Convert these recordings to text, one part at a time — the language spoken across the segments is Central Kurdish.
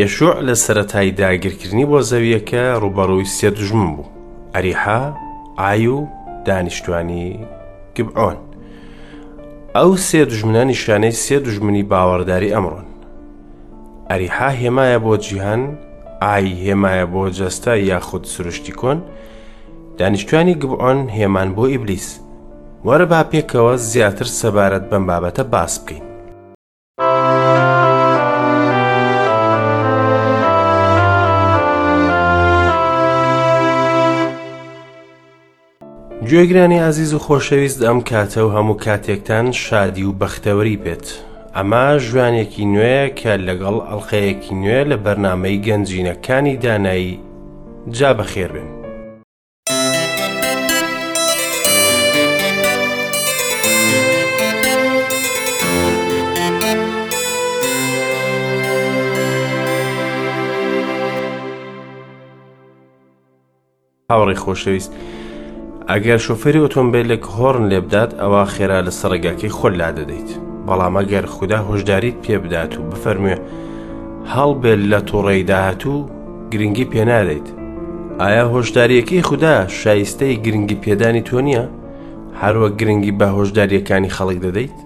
یەشوع لە سەرەتای داگیرکردنی بۆ زەویەکە ڕوبەڕووی سێ دژمن بوو ئەریحا ئای و دانیشتوانی گبعۆن ئەو سێ دژمنە نیشانەی سێ دژمنی باوەڕداری ئەمڕۆن ئەریحا هێمایە بۆ جیهان ئای هێمایە بۆ جەستە یاخود سروشتی کۆن دانیشتوانی گبعۆن هێمان بۆ ئیبلیس وەرە با پێکەوە زیاتر سەبارەت بەم بابەتە باس بکەین گوێگرانی ئازیز و خۆشەویست ئەم کاتە و هەموو کاتێکتان شادی و بەختەوەری بێت ئەمە ژوانێکی نوێ کە لەگەڵ ئەڵلقەیەکی نوێ لە بەرنمەی گەنجینەکانی دانایی جا بەخێربێن هاوڕێ خۆشەویست ئەگەر شوفێری ئۆتۆمبیلێک هۆرن لێ بدات ئەوە خێرا لە سەرگاکەی خۆل لا دەدەیت بەڵام ئەگەر خوددا هۆشداریت پێ بدات و بفەرموێ هەڵبێت لە تووڕێی داهاتوو گرنگی پێنادەیت ئایا هۆشداریەکەی خوددا شایستەی گرنگی پێدانی تۆ نییە هەروە گرنگی بە هۆشداریەکانی خەڵک دەدەیت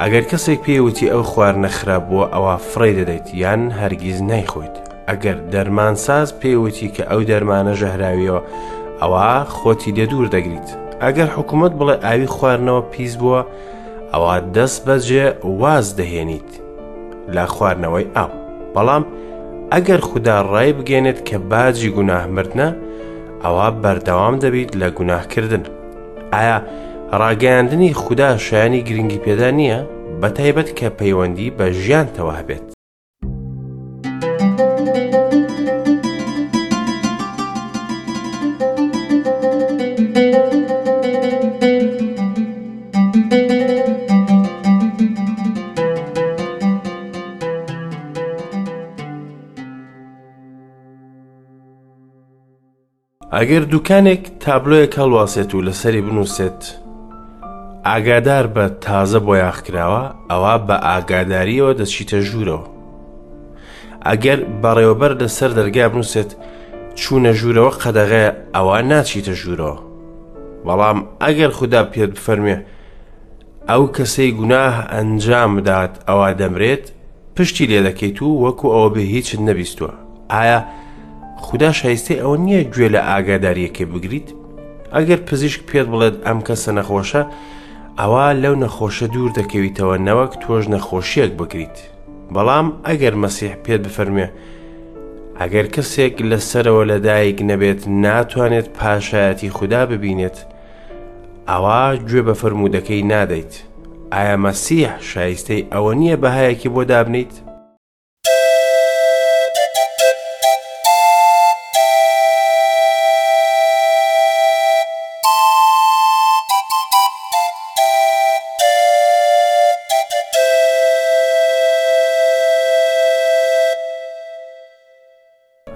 ئەگەر کەسێک پێوتی ئەو خواردنە خراپ بووە ئەوە فڕی دەدەیت یان هەرگیز نایخۆیت ئەگەر دەرمان ساز پێوتی کە ئەو دەرمانە ژەهراویەوە ئەوە خۆتی لێ دوور دەگریت ئەگەر حکوومەت بڵێ ئاوی خواردنەوە پیس بووە ئەوە دەست بەجێ واز دەهێنیت بکرێت لە خواردنەوەی ئاو بەڵام ئەگەر خوددا ڕای بگەێنێت کە باجی گوناه مردە ئەوە بەردەوام دەبیت لە گوناهکردن ئایا ڕاگەیاندنی خوددا شایانی گرنگی پێدا نییە بە تایبەت کە پەیوەندی بە ژیانتەوە هەبێت ئەگەر دوکانێک تابلۆیەک هەڵواسێت و لەسەری بنووسێت ئاگادار بە تازە بۆ یاخکراوە ئەوە بە ئاگاداریەوە دەچیتە ژوورەوە ئەگەر بەڕێوەبەر لەسەر دەرگا بنووسێت چوونە ژوورەوە قەدەغەیە ئەوە ناچیتە ژوورەوە بەڵام ئەگەر خودا پێت بفەرمێ ئەو کەسەی گوناه ئەنجام بدات ئەوا دەمرێت پشتی لێ دەکەیت و وەکو ئەوە بێ هیچت نەبیستوە ئایا خودا شایستەی ئەوە نییە گوێ لە ئاگاداریەکەی بگریت ئەگەر پزیشک پێت بڵێت ئەم کەسە نەخۆشە ئەوە لەو نەخۆشە دوور دەکەویتەوە نەوەک تۆش نەخۆشیەک بگریت بەڵام ئەگەر مەسیح پێت بفەرموێ، ئەگەر کەسێک لە سەرەوە لە دایک نەبێت ناتوانێت پاشایەتی خودا ببینێت، ئەوا گوێ بە فەرموودەکەی نادەیت. ئایا مەسیح شایستەی ئەوە نییە بەهایەکی بۆ دابنێیت؟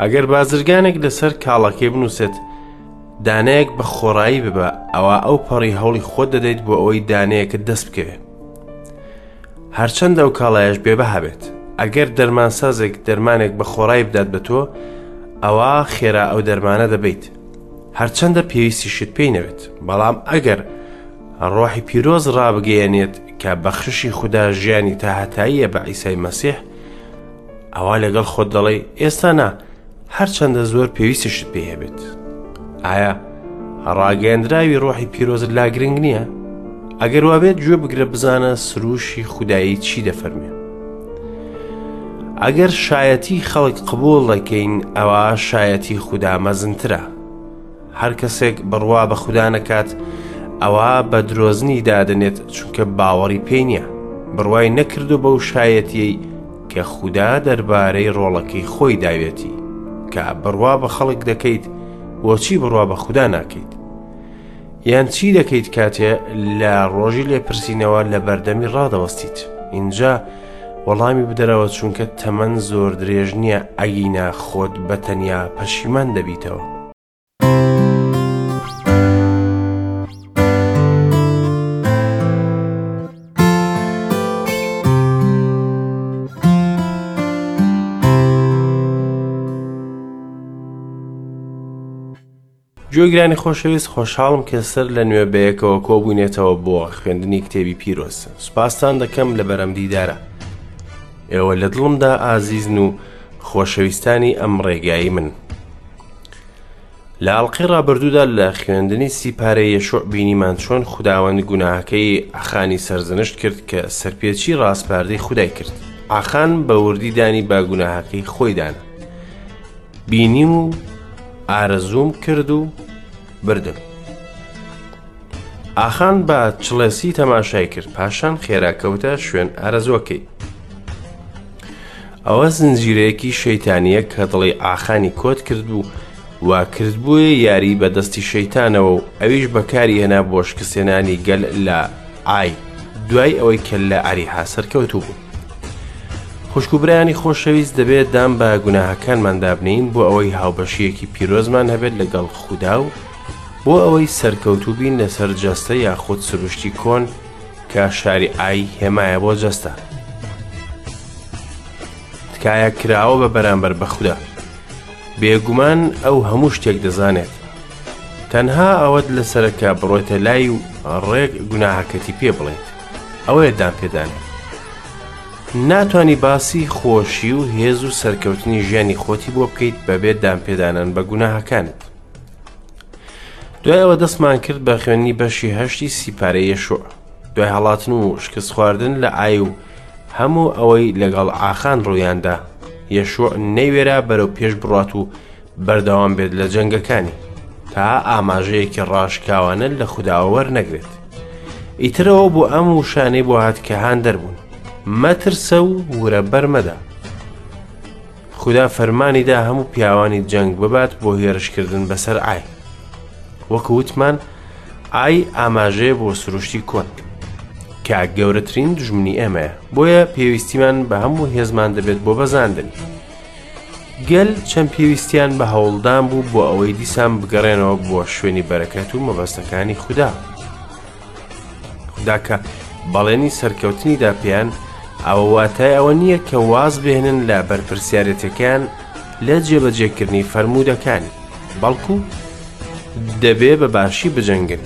ئەگەر بازرگانێک لەسەر کاڵەکەی بنووسێت دانەیەک بە خۆڕایی ببە ئەوە ئەو پەڕی هەوڵی خۆت دەدەیت بۆ ئەوەی دانەیەکە دەست بکەوێت هەرچەند ئەو کاڵایش بێبەها بێت ئەگەر دەرمانسازێک دەرمانێک بە خۆڕای بدات بە تۆ ئەوە خێرا ئەو دەرمانە دەبیت هەرچەندە پێویستیشت پێی نەوێت بەڵام ئەگەر ڕۆحی پیرۆز ڕابگەیەنێت کە بەخششی خوددا ژیانی تا هەتاییە بە ئیسای مەسیح ئەوا لەگەڵ خۆت دەڵێ ئێستا نا هەرچەندە زۆر پێویستیشت پێ هەبێت ئایا ڕاگەندراوی ڕۆحی پیرۆز لا گرنگ نییە؟ ئەگەر وابێت گوێ بگرە بزانە سروشی خودایی چی دەفەرمێ ئەگەر شایەتی خەڵک قبول دەکەین ئەوە شایەتی خوددا مەزنترە هەر کەسێک بڕوا بە خوددا نەکات ئەوە بە درۆزنی دادنێت چونکە باوەڕی پێ نییە بڕوای نەکردو بەو شایەتیی کە خوددا دەربارەی ڕۆڵەکەی خۆی داوێتی کە بڕوا بە خەڵک دەکەیت بۆچی بڕوا بە خوددا ناکەیت یان چی دەکەیت کاتێ لە ڕۆژی لێپرسینەوە لە بەردەمی ڕادەوەستیت اینجا وەڵامی بدەرەوە چونکە تەمەن زۆر درێژ نییە ئەگینا خۆت بە تەنیا پەشیمان دەبیتەوە. گوێ گرانی خۆشەویست خۆشحاڵم کە سەر لە نوێ بەیەکەوە کۆبووینێتەوە بۆ خوێندنی کتێبی پیرۆز سوپاستان دەکەم لە بەرەم دیدارە ئێوە لە دڵمدا ئازیزن و خۆشەویستانی ئەم ڕێگایی من لە ئەڵلقی ڕابردوودا لە خوێندنی سیپارەی یەشۆ بینیمان چۆن خداوەند گوناهەکەی ئەخانی سەرزنشت کرد کە سەرپێچی ڕاسپاردەی خدای کرد ئاخان بە وردی دانی بە گوناهەکەی خۆیدان بینیم و ئارەزووم کرد و بردم. ئاخان بە چڵێسی تەماشای کرد پاشان خێرا کەوتە شوێن ئارەزوەکەی. ئەوە زنجیرەیەکی شەیتانیە کە دڵی ئاخانی کۆت کرد بوو وا کردبووە یاری بە دەستی شەیتانەوە و ئەویش بەکاری هێنا بۆ شکستێنانی گەل لە ئای دوای ئەوەی کە لە ئاری حاسەر کەوتوو بوو. خوشک و برایانی خۆشەویست دەبێت دام بە گوناهەکانمان دابنین بۆ ئەوەی هاوبەشیەکی پیرۆزمان هەبێت لەگەڵ خودا و بۆ ئەوەی سەرکەوتوو بین لەسەر جەستە یاخود سروشتی کۆن کە شاری ئای هێمایە بۆ جەستە تکایە کراوە بە بەرامبەر بە خوددا بێگومان ئەو هەموو شتێک دەزانێت تەنها ئەوەت لەسەرەکە بڕۆتە لای و ڕێک گوناهەکەتی پێ بڵێیت ئەوەیە دان پێدانێت ناتانی باسی خۆشی و هێز و سەرکەوتنی ژیانی خۆتی بۆ بکەیت بەبێ دانپێدانان بە گوناهەکانت دوایەوە دەستمان کرد بە خوێنی بەشی هەشتی سیپارەیە شوع دوای هەڵاتن و شکست خواردن لە ئای و هەموو ئەوەی لەگەڵ ئاخان ڕوویاندا یەشوع نەیوێرا بەرەو پێش بڕات و بەردەوام بێت لە جەنگەکانی تا ئاماژەیەکی ڕاشکاوانە لە خودداوە وەرنەگرێت ئیترەوە بۆ ئەم وشانەی بۆ هات کە هاان دەربوون مەترسە و ورە بەرمەدا خدا فەرمانیدا هەموو پیاوانی جەنگ ببات بۆ هێرشکردن بەسەر ئای وەکو وتمان ئای ئاماژەیە بۆ سروشتی کۆن کە گەورەترین دژمنی ئێمەیە بۆیە پێویستیمان بە هەموو هێزمان دەبێت بۆ بەزاندن. گەل چەند پێویستیان بە هەوڵدان بوو بۆ ئەوەی دیسان بگەڕێنەوە بۆ شوێنی بەرەکەت و مەبەستەکانی خوددا خودداکە بەڵێنی سەرکەوتنی دا پێیان ئەوە واتای ئەوە نییە کە واز بێنن لە بەرپرسیارەتەکان لە جێبەجێکردنی فەرمودەکانی بەڵکو دەبێ بە باشی بجەنگن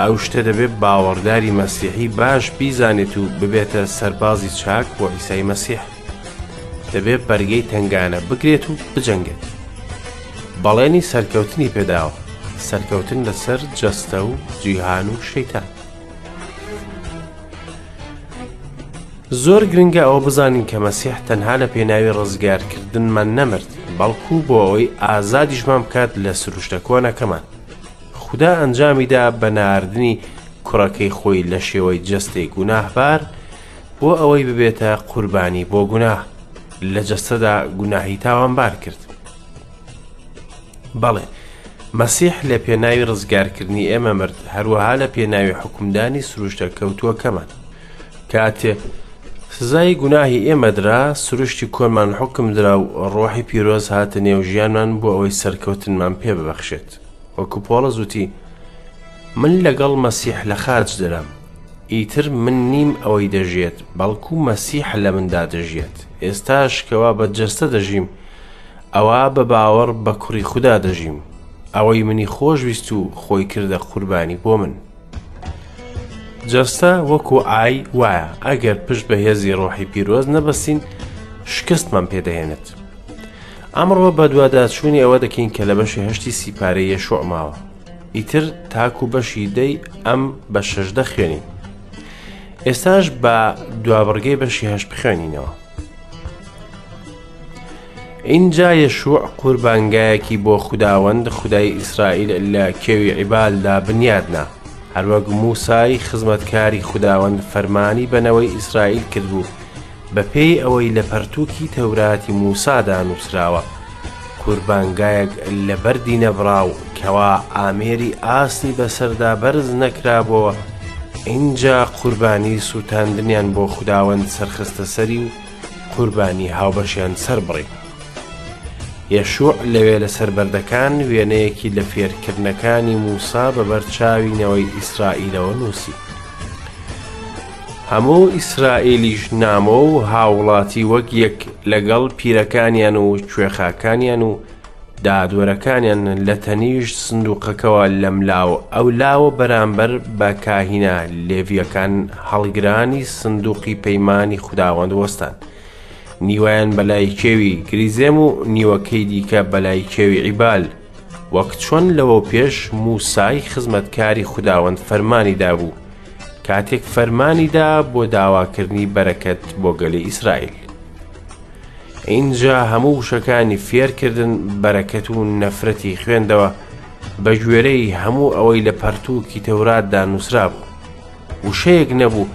ئەو شتە دەبێت باوەڕداری مەسیحی باش بیزانێت و ببێتە سەربازی چاک بۆ ئیسای مەسیح دەبێت بەرگەی تنگانە بگرێت و بجەنگێت بەڵێنی سەرکەوتنی پێداوە سەرکەوتن لەسەر جەستە و جیهان و شەیتان زۆر گرنگە ئەوە بزانین کە مەسیح تەنها لە پێناوی ڕزگارکردنمان نەمرد بەڵکو بۆ ئەوەی ئازادیشمان بکات لە سروشتە کۆنەکەمان خدا ئەنجامیدا بە ناردنی کوڕەکەی خۆی لە شێوەی جەستەی گوناهبار بۆ ئەوەی ببێتە قوربانی بۆ گوناه لە جەستەدا گوناهی تاوانبار کرد بەڵێ مەسیح لە پێناوی ڕزگارکردنی ئێمە مرد هەروەها لە پێناوی حکومدانی سروشتە کەوتووە کەمان کاتێ سزای گوناهی ئێمەدرا سروشتی کۆنمان حکم درا و ڕۆحی پیرۆز هاتە نێو ژیانمان بۆ ئەوەی سەرکەوتنمان پێ ببەخشێت وەکو پۆڵە زووتی من لەگەڵ مەسیح لە خاچ درام ئیتر من نیم ئەوەی دەژێت، بەڵکو مەسیح لە مندا دەژێت. ئێستاش کەوا بە جەستە دەژیم، ئەوا بە باوەڕ بە کوڕی خودا دەژیم، ئەوەی منی خۆشویست و خۆی کردە قوربانی بۆ من. جەستە وەکو ئای وایە، ئەگەر پشت بە هێزی ڕۆحی پیرۆز نەبەستین، شکستمان پێدەهێنێت. ئەمڕۆ بەدواداچوونی ئەوە دەکەین کە لە بەشی هەشتی سیپارەی یەشوع ماوە. ئیتر تاکو بەشی دەی ئەم بە شەش دەخوێنین ئێستاش بە دوابڕگەی بەشی هەش بخوێنینەوە اینجا یەشوع قوربانگایەکی بۆ خودداوەند خدای ئیسرائیل لە کێوی عیبالدا بنیادنا هەروەک موسای خزمەتکاری خودداوەند فەرمانی بەنەوەی ئیسرائیل کردبوو بە پێی ئەوەی لە پەرتووکی تەوراتی موسادا نووسراوە، قوربانگایەک لە بەردی نەبڕاو کەوا ئامێری ئاسنی بەسەردا بەرز نەکرابۆوە، ئینجا قوربانی سووتاندنیان بۆ خوداوەند سەرخستە سەری و قوربانی هاوبەشیان سەربڕی. یەشوع لەوێ لەسەر بەردەکان وێنەیەکی لە فێرکردنەکانی موسا بەبەر چاوی نەوەی ئیسرائیلەوە نووسی. هەموو ئیسرائیلیش نامۆ و هاوڵاتی وەک یەک لەگەڵ پیرەکانیان و کوێخاکانیان و دادوەرەکانیان لە تەنیشت سندووقەکەوە لەم لاو ئەو لاوە بەرامبەر بە کاهینە لێڤیەکان هەڵگرانی سندووقی پەیمانی خوداوەند وەستان نیوەیان بەلای کێوی گریزێم و نیوەکەی دیکە بەلای کێوی عیبال وەک چۆن لەوەوپێش موسای خزمەتکاری خوداوەند فەرمانی دابوو کاتێک فەرمانی دا بۆ داواکردنی بەرەکەت بۆ گەلی ئیسرائیل ئینجا هەموو وشەکانی فێرکردن بەرەکەت و نەفرەتی خوێندەوە بە گوێرەی هەموو ئەوەی لە پەرتووکی تەوراتدا نووسرا بوو وشەیەک نەبوو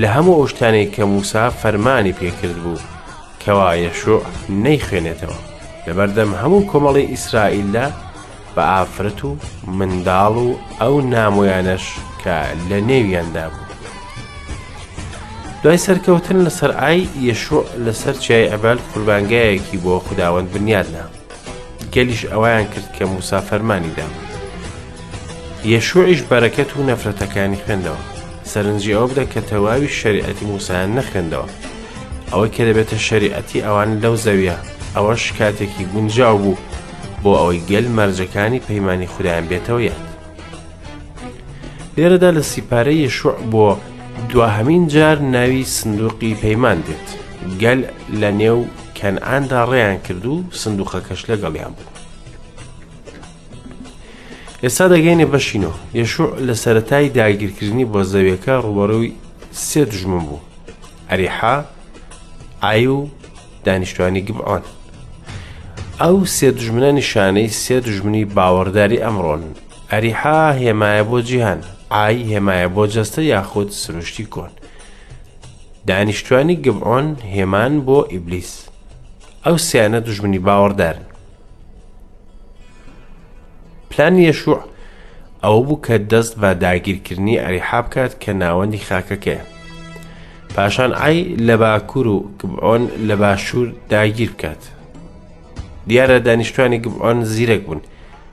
لە هەموو ئەوشتانەی کە موسا فەرمانی پێکرد بوو کەوا یەشوع نەیخوێنێتەوە لەبەردەم هەموو کۆمەڵی ئیسرائیلدا بە ئافرەت و منداڵ و ئەو نامۆیانەش کە لە نێویاندا بوو دوای سەرکەوتن لەسەر ئای یەشوع لەسەر چیای ئەبەل قوربانگایەکی بۆ خوداوەند بنیادنا گەلیش ئەوەیان کرد کە موسا فەرمانی دابن یەشوعیش بەرەکەت و نەفرەتەکانی خوێندەوە سەرنجی ئەوە بدە کە تەواوی شەریعەتی موسایان نەخوێندەوە ئەوەی کە دەبێتە شەریعەتی ئەوان لەو زەویە ئەوە شکاتێکی گونجاو بوو بۆ ئەوەی گەل مەرجەکانی پەیمانانی خودیان بێتەوە یاد لێرەدا لە سیپارەی یەشوع بۆ دواهمین جار ناوی سندوقی پەیمان دێت گەل لە نێو کەنعاندا ڕێیان کرد و سندوقەکەش لەگەڵیان بوو. ئێستا دەگەینە بەشینۆ یەشوع لە سەتای داگیرکردنی بۆ زەویەکە ڕوبەڕووی سێ دژمن بوو ئەریحا ئای و دانیشتوانی گبعۆن ئەو سێ دژمنە نیشانەی سێ دژمنی باوەڕداری ئەمڕۆن ئەریحا هێمایە بۆ جیهان ئای هێمایە بۆ جەستە یاخود سروشتی کۆن دانیشتوانی گبعۆن هێمان بۆ ئیبلیس ئەو سیانە دژمنی باوەڕدارن پلانی یەشوع ئەوە بوو کە دەست بە داگیرکردنی ئەریحا بکات کە ناوەندی خاکەکەیە پاشان ئای لە باکوور و گبعۆن لە باشوور داگیر بکات دیارە دانیشتوانی گبعۆن زیرەک بوون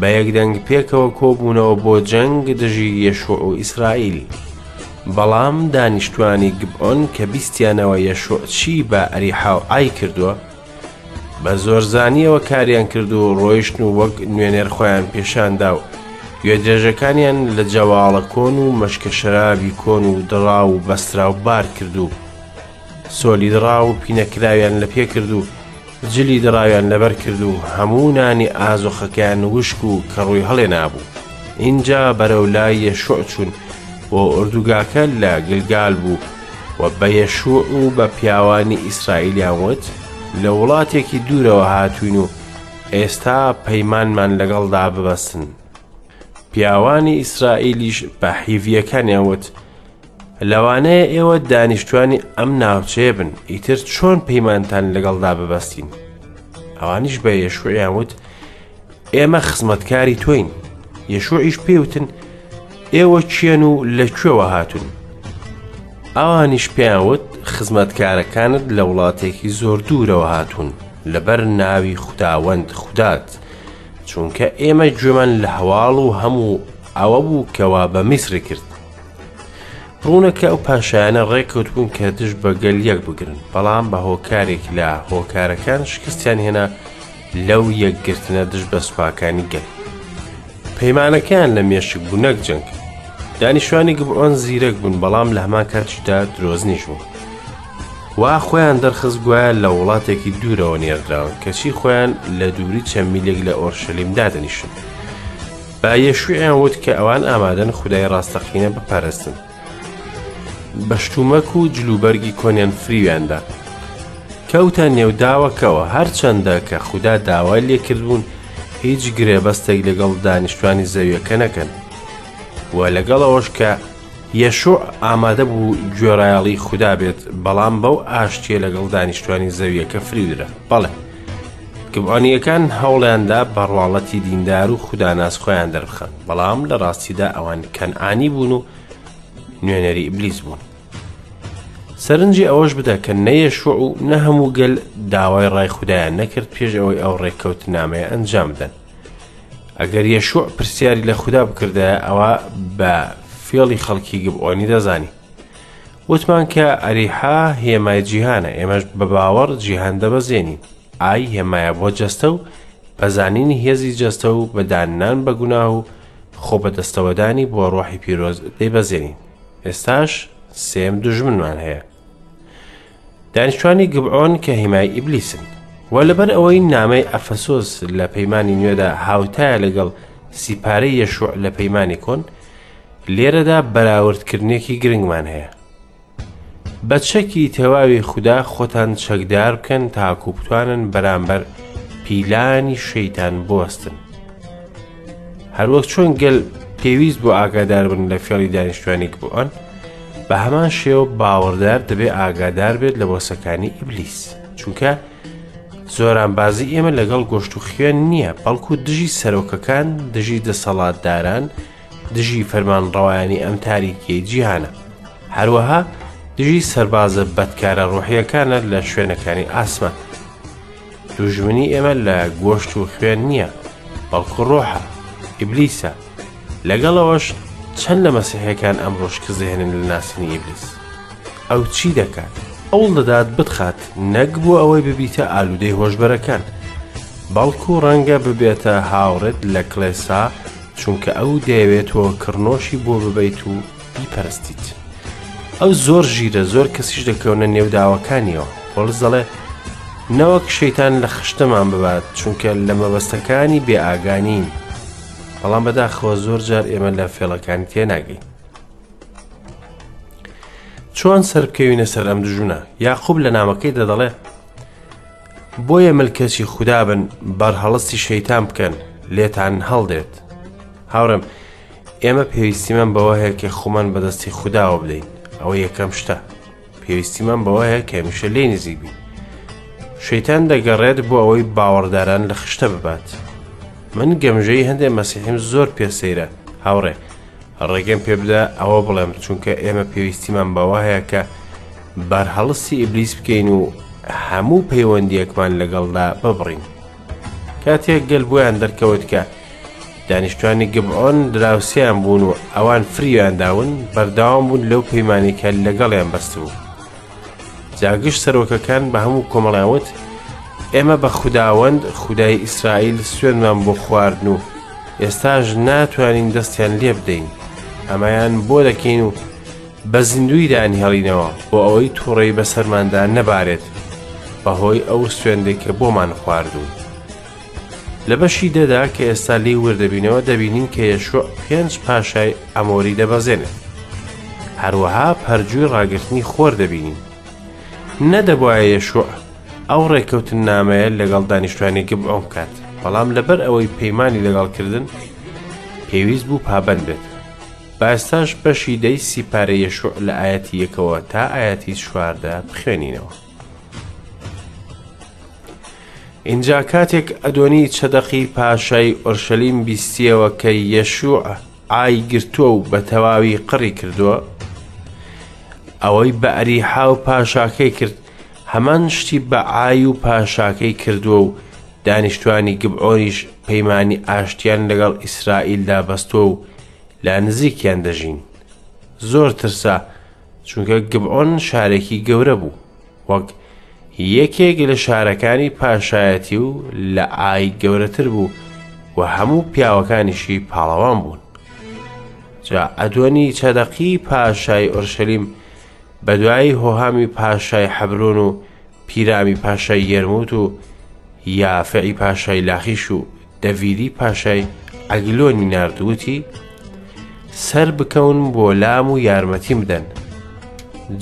بە یەک دەنگ پێکەوە کۆبوونەوە بۆ جەنگ دژی یەشوع و ئیسرائیل بەڵام دانیشتوانی گبئۆن کە بیستیانەوە یەشوع چی بە ئەریحا و ئای کردووە بە زۆرزانیەوە کاریان کرد و ڕۆیشتن و وەک نوێنێر خۆیان پێشاندا و گوێدرێژەکانیان لە جەواڵە کۆن و مەشکە شەرابی کۆن و دڕاو و بەستراو بار کرد و سۆلی دڕاو و پینەکراویان لە پێ کرد و جلی دڕاویان لەبەر کرد و هەموو نانی ئازۆخەکەیان وشک و کە ڕووی هەڵێ نابوو ئینجا بەرەو لای یەشوع چوون بۆ ئۆردوگاکە لە گلگال بوو و بە یەشوع و بە پیاوانی ئیسرائیلیان وت لە وڵاتێکی دوورەوە هاتوین و ئێستا پەیمانمان لەگەڵدا ببەستن پیاوانی ئیسرائیلیش بە حیڤیەکانیان وت لەوانەیە ئێوە دانیشتوانی ئەم ناوچەیە بن، ئیتر چۆن پەیمانتان لەگەڵدا ببەستین؟ ئەوانیش بە یەشوعیان وت ئێمە خزمەتکاری تۆین، یەشوعیش پێوتن ئێوە کێن و لە کوێوە هاتون؟ ئەوانیش پێیان وت خزمەتکارەکانت لە وڵاتێکی زۆر دوورەوە هاتوون لەبەر ناوی خوداوەند خودات، چونکە ئێمە گوێمان لە هەواڵ و هەموو ئەوە بوو کەوا بە میسر کرد. ڕوونە کە ئەو پاشایانە ڕێککەوتبوون کە دژ بە گەل یەک بگرن بەڵام بە هۆکارێک لە هۆکارەکان شکستیان هێنا لەو یەکگرتنە دژ بە سوپاکانی گەل پەیمانەکەیان لە مێشک بوو نەک جەنگ دانیشتوانی گبرۆن زیرەک بوون بەڵام لە هەمان کاتیشدا درۆزنیش بوون وا خۆیان دەرخست گوایە لە وڵاتێکی دوورەوە نێردراون کەچی خۆیان لە دووری چەند میلێک لە ئۆرشەلیم دادەنیشن بە یەشوعیان وت کە ئەوان ئامادەن خودای ڕاستەقینە بپەرستن بە شتومەک و جلوبەرگی کۆنیان فریویاندا کەوتە نێوداوەکەوە هەرچەندە کە خوددا داوای لێکردبوون هیچ گرێبەستێک لەگەڵ دانیشتوانی زەویەکە نەکەن و لەگەڵەوەش کە یەشوع ئامادە بوو گوێڕایەڵی خودا بێت، بەڵام بەو ئاشتیە لەگەڵ دانیشتوانی زەویەکە فریودرا. بەڵێ، گبعۆنییەکان هەوڵیاندا بە ڕواڵەتی دیندار و خوداناس خۆیان دەربخەن، بەڵام لە ڕاستیدا ئەوان کەنعانی بوون و نوێنەری ئیبلیس بوون. سەرنجی ئەوەش بدە کە نەیەشوع و نە هەموو گەل داوای ڕای خوددایان نەکرد پێش ئەوەی ئەو ڕێککەوتنامەیە ئەنجام بدەن. ئەگەر یەشوع پرسیاری لە خوددا بکردایە ئەوە بە فێڵی خەڵکی گبئۆنی دەزانی وتمان کە ئەریحا هێمای جیهانە ئێمەش بە باوەڕ جیهان دەبەزێنین ئای هێمایە بۆ جەستە و بەزانینی هێزی جەستە و بەداننان بە گوناه و خۆ بەدەستەوەدانی بۆ ڕۆحی پیرۆز دەیبەزێنین ئێستاش سێم دژمنمان هەیە دانیشتوانی گبعۆن کە هیمای ئیبلیسن و لەبەر ئەوەی نامەی ئەفەسۆس لە پەیمانی نوێدا هاوتایە لەگەڵ سیپارەی یەشوع لە پەیمانی کۆن لێرەدا بەراوردکردنێکی گرنگمان هەیە بە چەکی تەواوی خوددا خۆتان چەکدار بکەن تاکو بتوانن بەرامبەر پیلانی شەیتان بوەستن هەروەک چۆن گەل پێویست بۆ ئاگادار بن لە فێڵی دانیشتوانی گبووان بە هەمان شێوە باوەڕدار دەبێ ئاگادار بێت لە وەسەکانی ئیبلیس چونکە زۆران بازی ئێمە لەگەڵ گۆشت و خوێن نییە بەڵکو دژی سەرۆکەکان دژی دەسەڵاتداران دژی فەرمان ڕەوایانی ئەم تاریکیە جیهانە هەروەها دژی سربازە بەدکارە ڕۆحیەکانە لە شوێنەکانی ئاسمان دوژمنی ئێمە لە گۆشت و خوێن نییە بەڵکو ڕۆحە ئیبلیسە لەگەڵەوەش چەند لە مەسیحەکان ئەم ڕۆژکە زێنن لە ناسینی ئیبلیس ئەو چی دەکات ئەوڵ دەدات بتخات نەک بۆ ئەوەی ببیتە ئالوودەی هۆشبەرەکان بەڵکو ڕەنگە ببێتە هاوڕێت لە کلێسا چونکە ئەو دەیەوێت تۆ کڕنۆشی بۆ ببیت و بیپەرستیت ئەو زۆر ژیرە زۆر کەسیش دەکەونە نێو داوەکانیەوە پۆلس دەڵێ نەوەک شەیتان لە خشتەمان ببات چونکە لە مەبەستەکانی بێ ئاگانین بەڵام بەداخەوە زۆر جار ئێمە لە فێڵەکانی تێناگەین چۆن سەرکەوینە سەر ئەم دژونە یاخوب لە نامەکەی دەدەڵێ بۆیە ملکەچی خوددا بن بەرهەڵستی شەیتان بکەن لێتان هەڵدێت هاورم ئێمە پێویستیمان بەوە هەیە کە خۆمان بەدەستی خودداوە بدەین ئەوە یەکەم شتە پێویستیمان بەوە هەیە کە هەمیشە لێ نزیک بین شەیتان دەگەڕێت بۆ ئەوەی باوەڕداران لە خشتە ببات من گەمژەی هەندێک مەسیحیم زۆر پێ سەیرە هاوڕێ ڕێگەم پێ بدە ئەوە بڵێم چونکە ئێمە پێویستیمان بەوە هەیە کە بارهەڵستی ئیبلیس بکەین و هەموو پەیوەندیەکمان لەگەڵدا ببڕین کاتێک گەل بۆیان دەرکەوت کە دانیشتوانی گبعۆن دراوسێیان بوون و ئەوان فریویان داون بەرداوام بوون لەو پەیمانێکە لەگەڵیان بەستبوو جاگشت سەرۆکەکان بە هەموو کۆمەڵیاوت ئێمە بە خودداوەند خودای ئیسرائیل سوێنمان بۆ خواردن و ئێستاش ناتوانین دەستیان لێ بدەین ئەمەیان بۆ دەکەین و بە زیندوی دانهێڵینەوە بۆ ئەوەی تووڕێی بەسەرماندا نەبارێت بەهۆی ئەو سوێندێک کە بۆمان خواردوون. لە بەشی دەدا کە ئێستا لێی وردەبینەوە دەبینین کە یەشوع پێنج پاشای ئەمۆری دەبەزێنێت هەروەها پەرجووی ڕاگررتنی خۆر دەبینین نەدەبواە یەشوع ئەو ڕێککەوتن نامەیە لەگەڵ دانیشتوانی گب ئەو بکات بەڵام لەبەر ئەوەی پەیمانانی لەگەڵکردن پێویست بوو پابند بێت باستاش بەشی دەی سیپارە یەشوع لە ئاەتی یەکەوە تا ئاەتی چواردە بخوێنینەوە ئینجا کاتێک ئەدۆنی چەدەقی پاشای ئۆرشەلیم بیستیەوە کە یەشوع ئای گرتووە و بە تەواوی قڕی کردووە ئەوەی بە ئەریحا و پاشاکەی کرد هەمان شتی بە ئای و پاشاکەی کردووە و دانیشتوانی گبعۆریش پەیمانی ئاشتیان لەگەڵ ئیسرائیلدا بەستووە و لا نزیکیان دەژین زۆر ترسە چونکە گبعۆن شارێکی گەورە بوو وەک یەکێک لە شارەکانی پاشایەتی و لە ئای گەورەتر بوو و هەموو پیاوەکانیشی پاڵەوان بوون جا ئەدۆنی چەدەقی پاشای ئۆرشەلیم بە دوای هۆهامی پاشای حەبرۆن و پیرامی پاشای یەرموت و یافعی پاشای لاخیش و دەڤیری پاشای عەگلۆنی نارد وتی، سەر بکەون بۆ لام و یارمەتیم بدەن.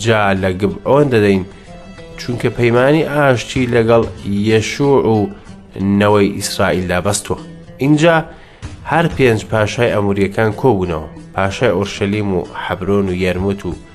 جا لە گبعۆن دەدەین، چونکە پەیمانی ئاشتی لەگەڵ یەشوع و نەوەی ئیسرائیلدا بەستووە. ئینجا هەر پێنج پاشای ئەموریەکان کۆبوونەوە، پاشای ئۆرشەلیم و حەبرۆن و یەرموت و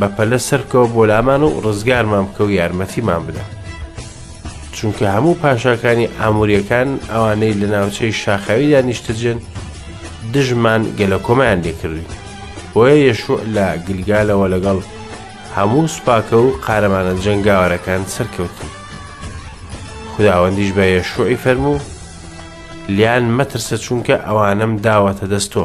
بەپەلە سەرکەوە بۆ لامان و ڕزگارمان بکە و یارمەتیمان بدە چونکە هەموو پاشاکانی ئاموریەکان ئەوانەی لە ناوچەی شاخاویدا نیشتجن دژمان گەلە کۆمایان لێکردین بۆیە یەشوع لە گلگالەوە لەگەڵ هەموو سوپاکە و قارەمانە جەنگاوەرەکان سەرکەوتن خداوەندیش بە یەشوعی فەرموو لیان مەترسە چونکە ئەوانم داوەتە دەستۆ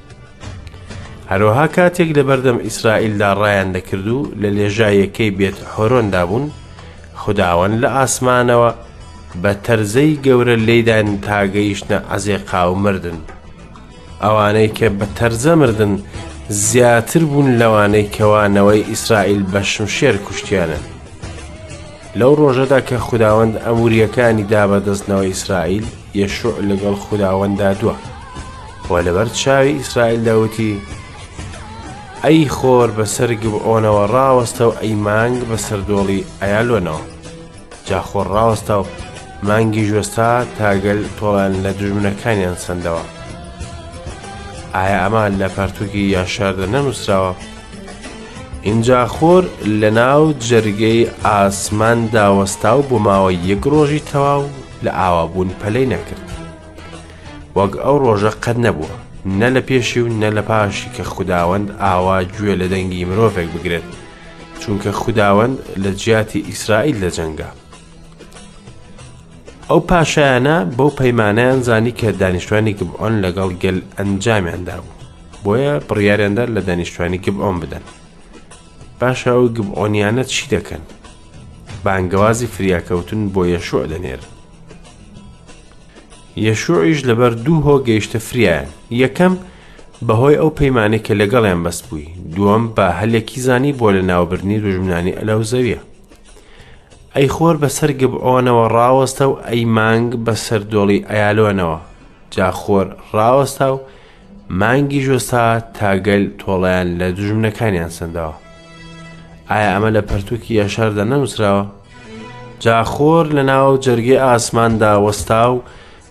هەروەها کاتێک لە بەردەم ئیسرائیلدا ڕایان دەکرد و لە لێژایەکەی بێت هۆرۆندا بوون خداوەند لە ئاسمانەوە بە تەرزەی گەورە لێدان تاگەیشتە عەزێقا و مردن ئەوانەی کە بە تەرزە مردن زیاتر بوون لەوانەی کەوانەوەی ئیسرائیل بە شمشێر کوشتیانە لەو ڕۆژەدا کە خداوەند ئەموریەکانی دا بەدەستنەوە ئیسرائیل یەشوع لەگەڵ خداوەنددا دووە و لەبەر چاوی ئیسرائیلدا وتی، ئەی خۆر بەسەر گبعۆنەوە ڕاوەستە و ئەی مانگ بەسەر دۆڵی ئەیالۆنەوە. جا خۆر ڕاوەستا و مانگیش وەستا تا گەل تۆڵەیان لە دوژمنەکانیان سەندەوە. ئایا ئەمە لە پەرتووکی یاشاردا نەنووسراوە؟ ئینجا خۆر لەناو جەرگەی ئاسماندا وەستا و بۆ ماوەی یەک ڕۆژی تەواو لە ئاوابوون پەلەی نەکرد. وەک ئەو ڕۆژە قەت نەبووە نە لە پێشی و نە لە پاشی کە خوداوەند ئاوا گوێ لە دەنگی مرۆڤێک بگرێت چونکە خوداوەند لە جیاتی ئیسرائیل لە جەنگە ئەو پاشایانە بەو پەیمانیان زانی کە دانیشتوانی گبئۆن لەگەڵ گەل ئەنجامیاندا بوو بۆیە بڕیارێندا لە دانیشتوانی گبئۆن بدەن باشە ئەو گبئۆنیانە چی دەکەن بانگەوازی فریاکەوتن بۆ یەشوع دەنێرن یەشوعیش لەبەر دوو هۆ گەیشتە فریایان، یەکەم، بەهۆی ئەو پەیمانەی کە لەگەڵیان بەستبووی، دووەم، بە هەلێکی زانی بۆ لە ناوبردنی دوژمنانی ئەلا و زەویە. ئەی خۆر بەسەر گبعۆنەوە ڕاوەستە و ئەی مانگ بەسەر دۆڵی ئەیالۆنەوە، جا خۆر ڕاوەستا و مانگی ژۆسا تا گەل تۆڵەیان لە دوژمنەکانیان سندەوە ئایا ئەمە لە پەرتووکی یاشاردا نەنووسراوە جاخۆر لە ناو جەرگی ئاسماندا وەستا و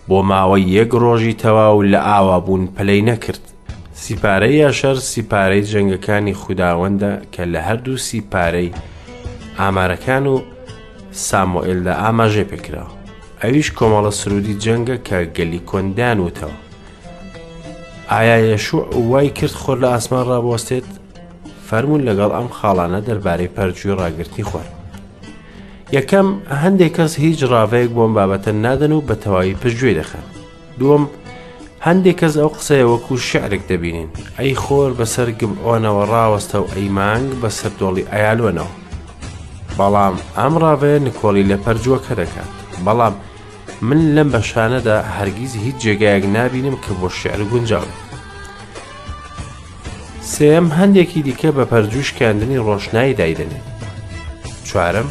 بۆ ماوەی یەک ڕۆژی تەواو لە ئاوابوون پلەی نەکرد سیپارەی یاشەر سیپارەی جەنگەکانی خودداوەندە کە لە هەردوو سیپارەی ئامارەکان و سامۆئلدا ئاماژێ پێکراوە ئەویش کۆمەڵە سرودی جەنگە کە گەلی کۆندان وتەوە ئایا یەشوع وای کرد خۆر لە ئاسمان ڕابوەستێت فەرمونون لەگەڵ ئەم خاڵانە دەربارەی پەرجوی ڕاگررتی خۆر یەکەم هەندێک کەس هیچ ڕاڤەیەک بۆم بابەتە نادەن و بە تەواوی پشتگوێ دەخەن دووەم هەندێک کەس ئەو قسەیە وەکو شعرێک دەبینین ئەی خۆر بەسەر گمئۆنەوە ڕاوەستە و ئەی مانگ بە سەردۆڵی ئایالۆنەوە بەڵام ئەم ڕاڤەیە نکۆڵی لە پەرجووەکە دەکات بەڵام من لەم بەشانەدا هەرگیز هیچ جێگایەک نابینم کە بۆ شعر گونجاون سێم هەندێکی دیکە بە پەرجوشکاندنی ڕۆشنایی دایدەنێن چوارم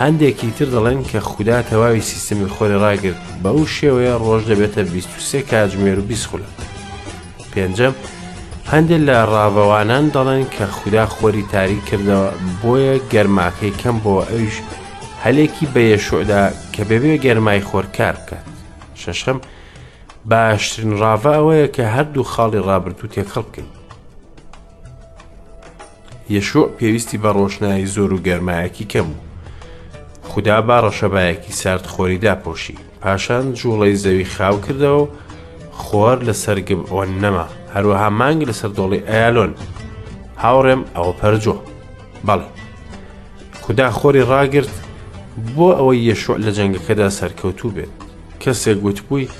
هەندێکی تر دەڵێن کە خوددا تەواوی سیستمی خۆری ڕاگرت بەو شێوەیە ڕۆژ دەبێتە 23 کاتژمێر و 20 خولە پێنجەم هەندێک لە ڕاڤەوانان دەڵێن کە خوددا خۆری تاریک کردەوە بۆیە گەرماکەی کەم بۆ ئەویش هەلێکی بە یەشوعدا کە بەبێ گەرمای خۆر کار بکات شەشەم باشترین ڕاڤە ئەوەیە کە هەردوو خاڵی ڕابردوو تێکەڵ بکەین یەشوع پێویستی بە ڕۆشنایی زۆر و گەرمایەکی کەم و خدا با ڕەشەبایەکی سارد خۆری داپۆشی پاشان جوڵەی زەوی خاو کردەوە خۆر لەسەر گب ئەوەن نەما هەروەها مانگ لەسەر دۆڵی ئەیالۆن هاوڕێم ئەوە پەرجۆ بەڵێ خودا خۆری ڕاگرت بۆ ئەوەی یەشوع لە جەنگەکەدا سەرکەوتوو بێت کەسێک گوتبووی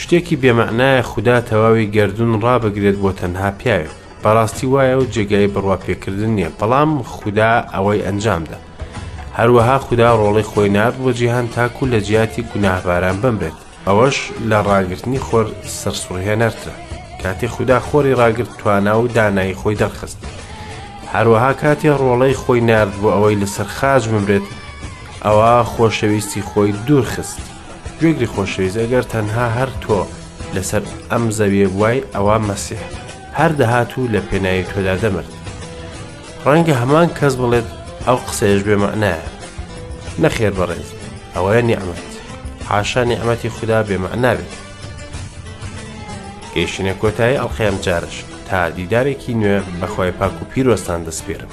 شتێکی بێمەعنایە خودا تەواوی گردون ڕابگرێت بۆ تەنها پیاوێک بەڕاستی وایە و جێگای بڕوا پێکردن نییە بەڵام خودا ئەوەی ئەنجامدا هەروەها خودا ڕۆڵی خۆی نرد بۆ جیهان تاکو لە جیاتی گوناهباران بمرێت ئەوەش لە ڕاگرتنی خۆر سەرسوڕهێنەرترە، کاتێ خودا خۆری ڕاگرت توانا و دانایی خۆی دەرخست، هەروەها کاتێ ڕۆڵەی خۆی نارد بۆ ئەوەی لەسەر خاچ بمرێت، ئەوا خۆشەویستی خۆی دوورخست. گوێگری خۆشەویست، ئەگەر تەنها هەر تۆ لەسەر ئەم زەویە بووای، ئەوا مەسیح هەر دەهات و لە پێناوی تۆدا دەمرد. ڕەنگە هەمان کەس بڵێت ئەو قسەیش بێ مەعنایە نەخێر بەڕێز ئەوەیە نیعممەت حاشا نیعممەتی خوددا بێ مەعنابێت گەیشتنە کۆتایی ئەڵلقەیەم جارش تا دیدارێکی نوێ بەخوای پاک و پیرۆستان دەسپێرم.